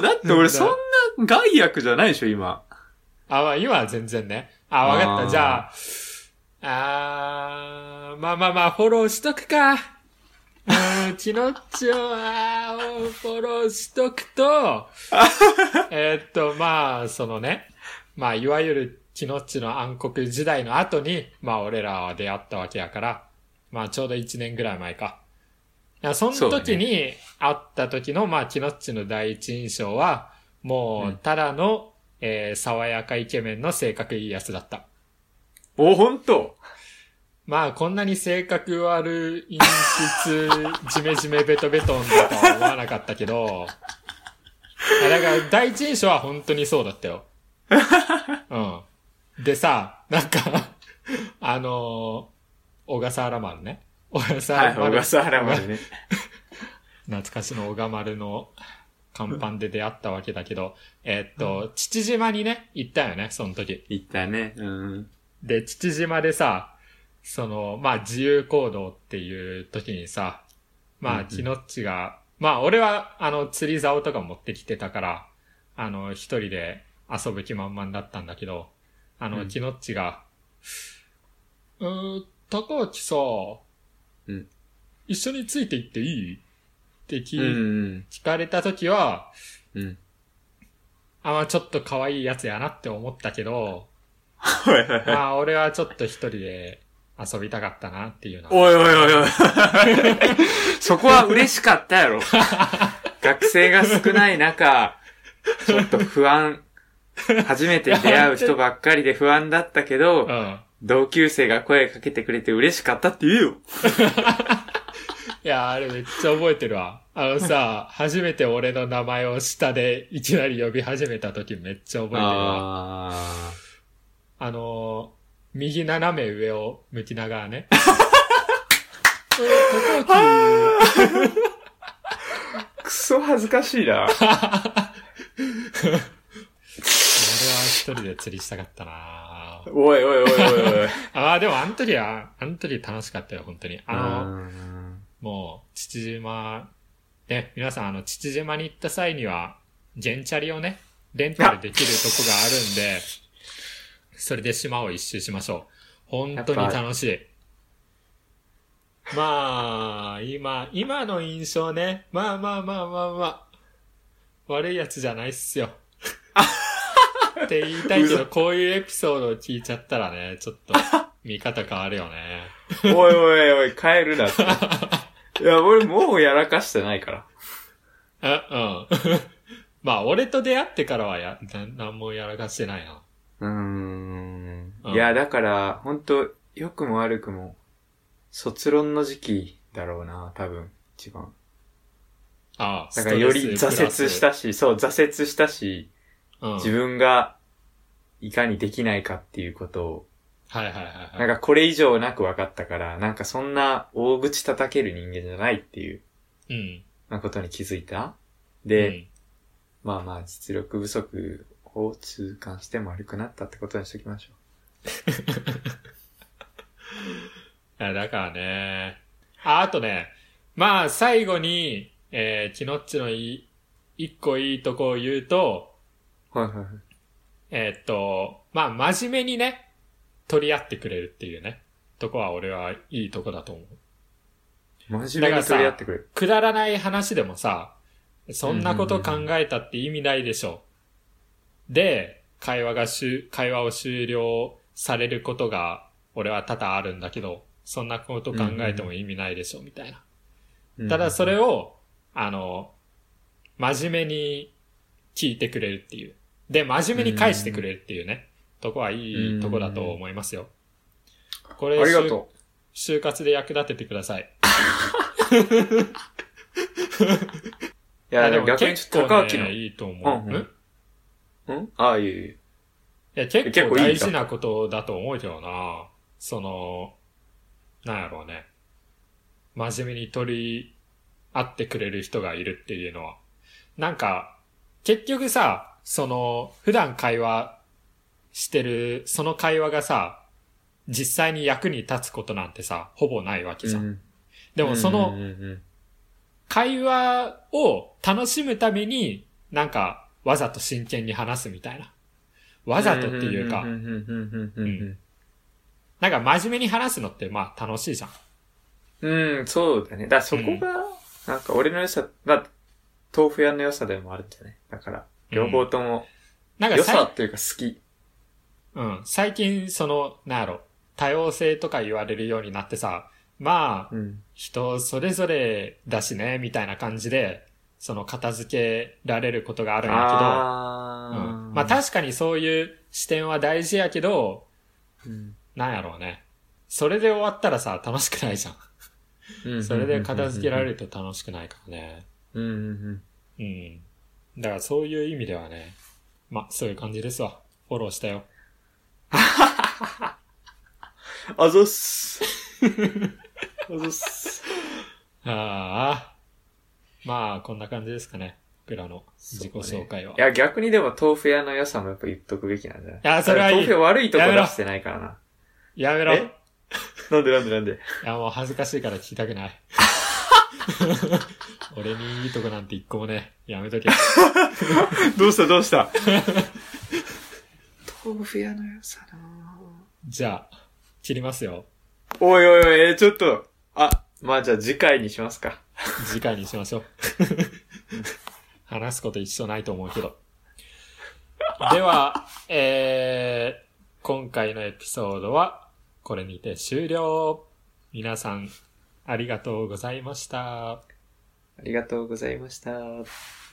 もだって俺そんな害悪じゃないでしょ、今。あ、まあ今は全然ね。あ、わかった。じゃあ、あー、まあまあまあ、フォローしとくか。うん、キノッチを、あーフォローしとくと、えーっと、まあ、そのね、まあ、いわゆるキノッチの暗黒時代の後に、まあ、俺らは出会ったわけやから、まあ、ちょうど1年ぐらい前か。いや、その時に会った時の、まあ、キノッチの第一印象は、もう、ただの、えー爽やかイケメンの性格いいやつだった。お、ほんとまあ、こんなに性格悪い、陰湿、ジメジメベトベトンだとは思わなかったけど、あだから、第一印象は本当にそうだったよ。うん。でさ、なんか、あのー小笠原丸ね。小笠はい、原丸。小笠原までね。懐かしの小川丸の看板で出会ったわけだけど、えーっと、父島にね、行ったよね、その時。言ったね。うん。で、父島でさ、その、まあ、自由行動っていう時にさ、まあ、うんうんキノッチが、まあ、俺は、あの、釣り竿とか持ってきてたから、あの、一人で遊ぶ気満々だったんだけど、あの、うんキノッチが、うーん、高明さ、うん一緒について行っていい？って聞,、うん。聞かれた時は、うん。あ、まあ、ちょっと可愛いやつやなって思ったけど。まあ、俺はちょっと一人で遊びたかったなっていうのは。おいおいおいおい。そこは嬉しかったやろ。学生が少ない中、ちょっと不安。初めて出会う人ばっかりで不安だったけど、うん。同級生が声かけてくれて嬉しかったって言うよ。いや、あれめっちゃ覚えてるわ。あのさ、初めて俺の名前を下でいきなり呼び始めた時めっちゃ覚えてるわ。ああのー右斜め上を向きながらね。うん高木ー。くそ恥ずかしいな。俺は一人で釣りしたかったなおいおいおいおいおい。ああ、でもあの時は、あの時楽しかったよ、本当に。あの、うんもう、父島、ね、皆さん、あの、父島に行った際には、ゲンチャリをね、レンタルできるとこがあるんで、それで島を一周しましょう。本当に楽しい。まあ、今、今の印象ね、まあまあまあまあまあ、悪いやつじゃないっすよ。って言いたいけど、こういうエピソードを聞いちゃったらね、ちょっと、見方変わるよね。おいおいおい、帰るなって。いや、俺もうやらかしてないから。あ、うん。まあ、俺と出会ってからはや、ななんもやらかしてないな。うーんうんいや、だから、本当良くも悪くも、卒論の時期だろうな、多分、一番。ああ、だからより挫折しスたし、そう、挫折したし、うん。分がいかにできないかっていうことを、はいはいはいはい。なんかこれ以上なく分かったから、なんかそんな大口叩ける人間じゃないっていう、うん。まあことに気づいた。うで、ん、まあまあ実力不足を痛感しても悪くなったってことにしときましょ いやだからね。あ、あとね、まあ、最後に、えー、キノッチのいい、一個いいとこを言うと、う。はいはいはい。えーっと、まあ、真面目にね、取り合ってくれるっていうね、とこは俺はいいとこだと思う。真面目に取り合ってくれる。くだらない話でもさ、そんなこと考えたって意味ないでしょ。で、会話がしゅ、会話を終了されることが、俺は多々あるんだけど、そんなこと考えても意味ないでしょ、みたいな。ただそれを、を、あの、真面目に聞いてくれるっていう。で、真面目に返してくれるっていうね、とこはいいとこだと思いますよ。これ、ありがと就就活で役立ててください。う。いや、あでも逆にちょっと高明の、ね、いいと思う。うんうんああ、いえいえ。いや、結構大事なことだと思うけどな。その、なんやろうね。真面目に取り合ってくれる人がいるっていうのは。なんか、結局さ、その、普段会話してる、その会話がさ、実際に役に立つことなんてさ、ほぼないわけじゃん。うんでもその会話を楽しむためになんか、わざと真剣に話すみたいな。わざとっていうかなんか真面目に話すのってまあ楽しいじゃん。うん。うん、そうだね。だからそこが、なんか俺の良さ、だ豆腐屋の良さでもあるんじゃない？だから、両方とも、良なんかさいさっていうか好き。うん、最近その、なんやろ、多様性とか言われるようになってさ、まあ、うん。人それぞれだしね、みたいな感じで、その片付けられることがあるんやけど、うん、まあ確かにそういう視点は大事やけど、うんなんやろうね。それで終わったらさ、楽しくないじゃん。うんそれで片付けられると楽しくないからね。うんうんうん。うん。だからそういう意味ではね、まあそういう感じですわ。フォローしたよ。あざっす。あざっす。ああ。まあこんな感じですかね。僕らの自己紹介は。いや、逆にでも豆腐屋の良さもやっぱ言っとくべきなんじゃない？いやそれはいい豆腐屋悪いとこ出してないからな。やめろ。いえ？なんでなんでなんで？やもう恥ずかしいから聞きたくない。俺にいいとこなんて一個もね、やめとけ。どうしたどうした？豆腐屋の良さなじゃあ、切りますよ。おいおいおい、えーちょっと。あ、まあじゃあ次回にしますか。次回にしましょう。話すこと一緒ないと思うけど。では、えー、今回のエピソードはこれにて終了。皆さん、ありがとうございました。ありがとうございました。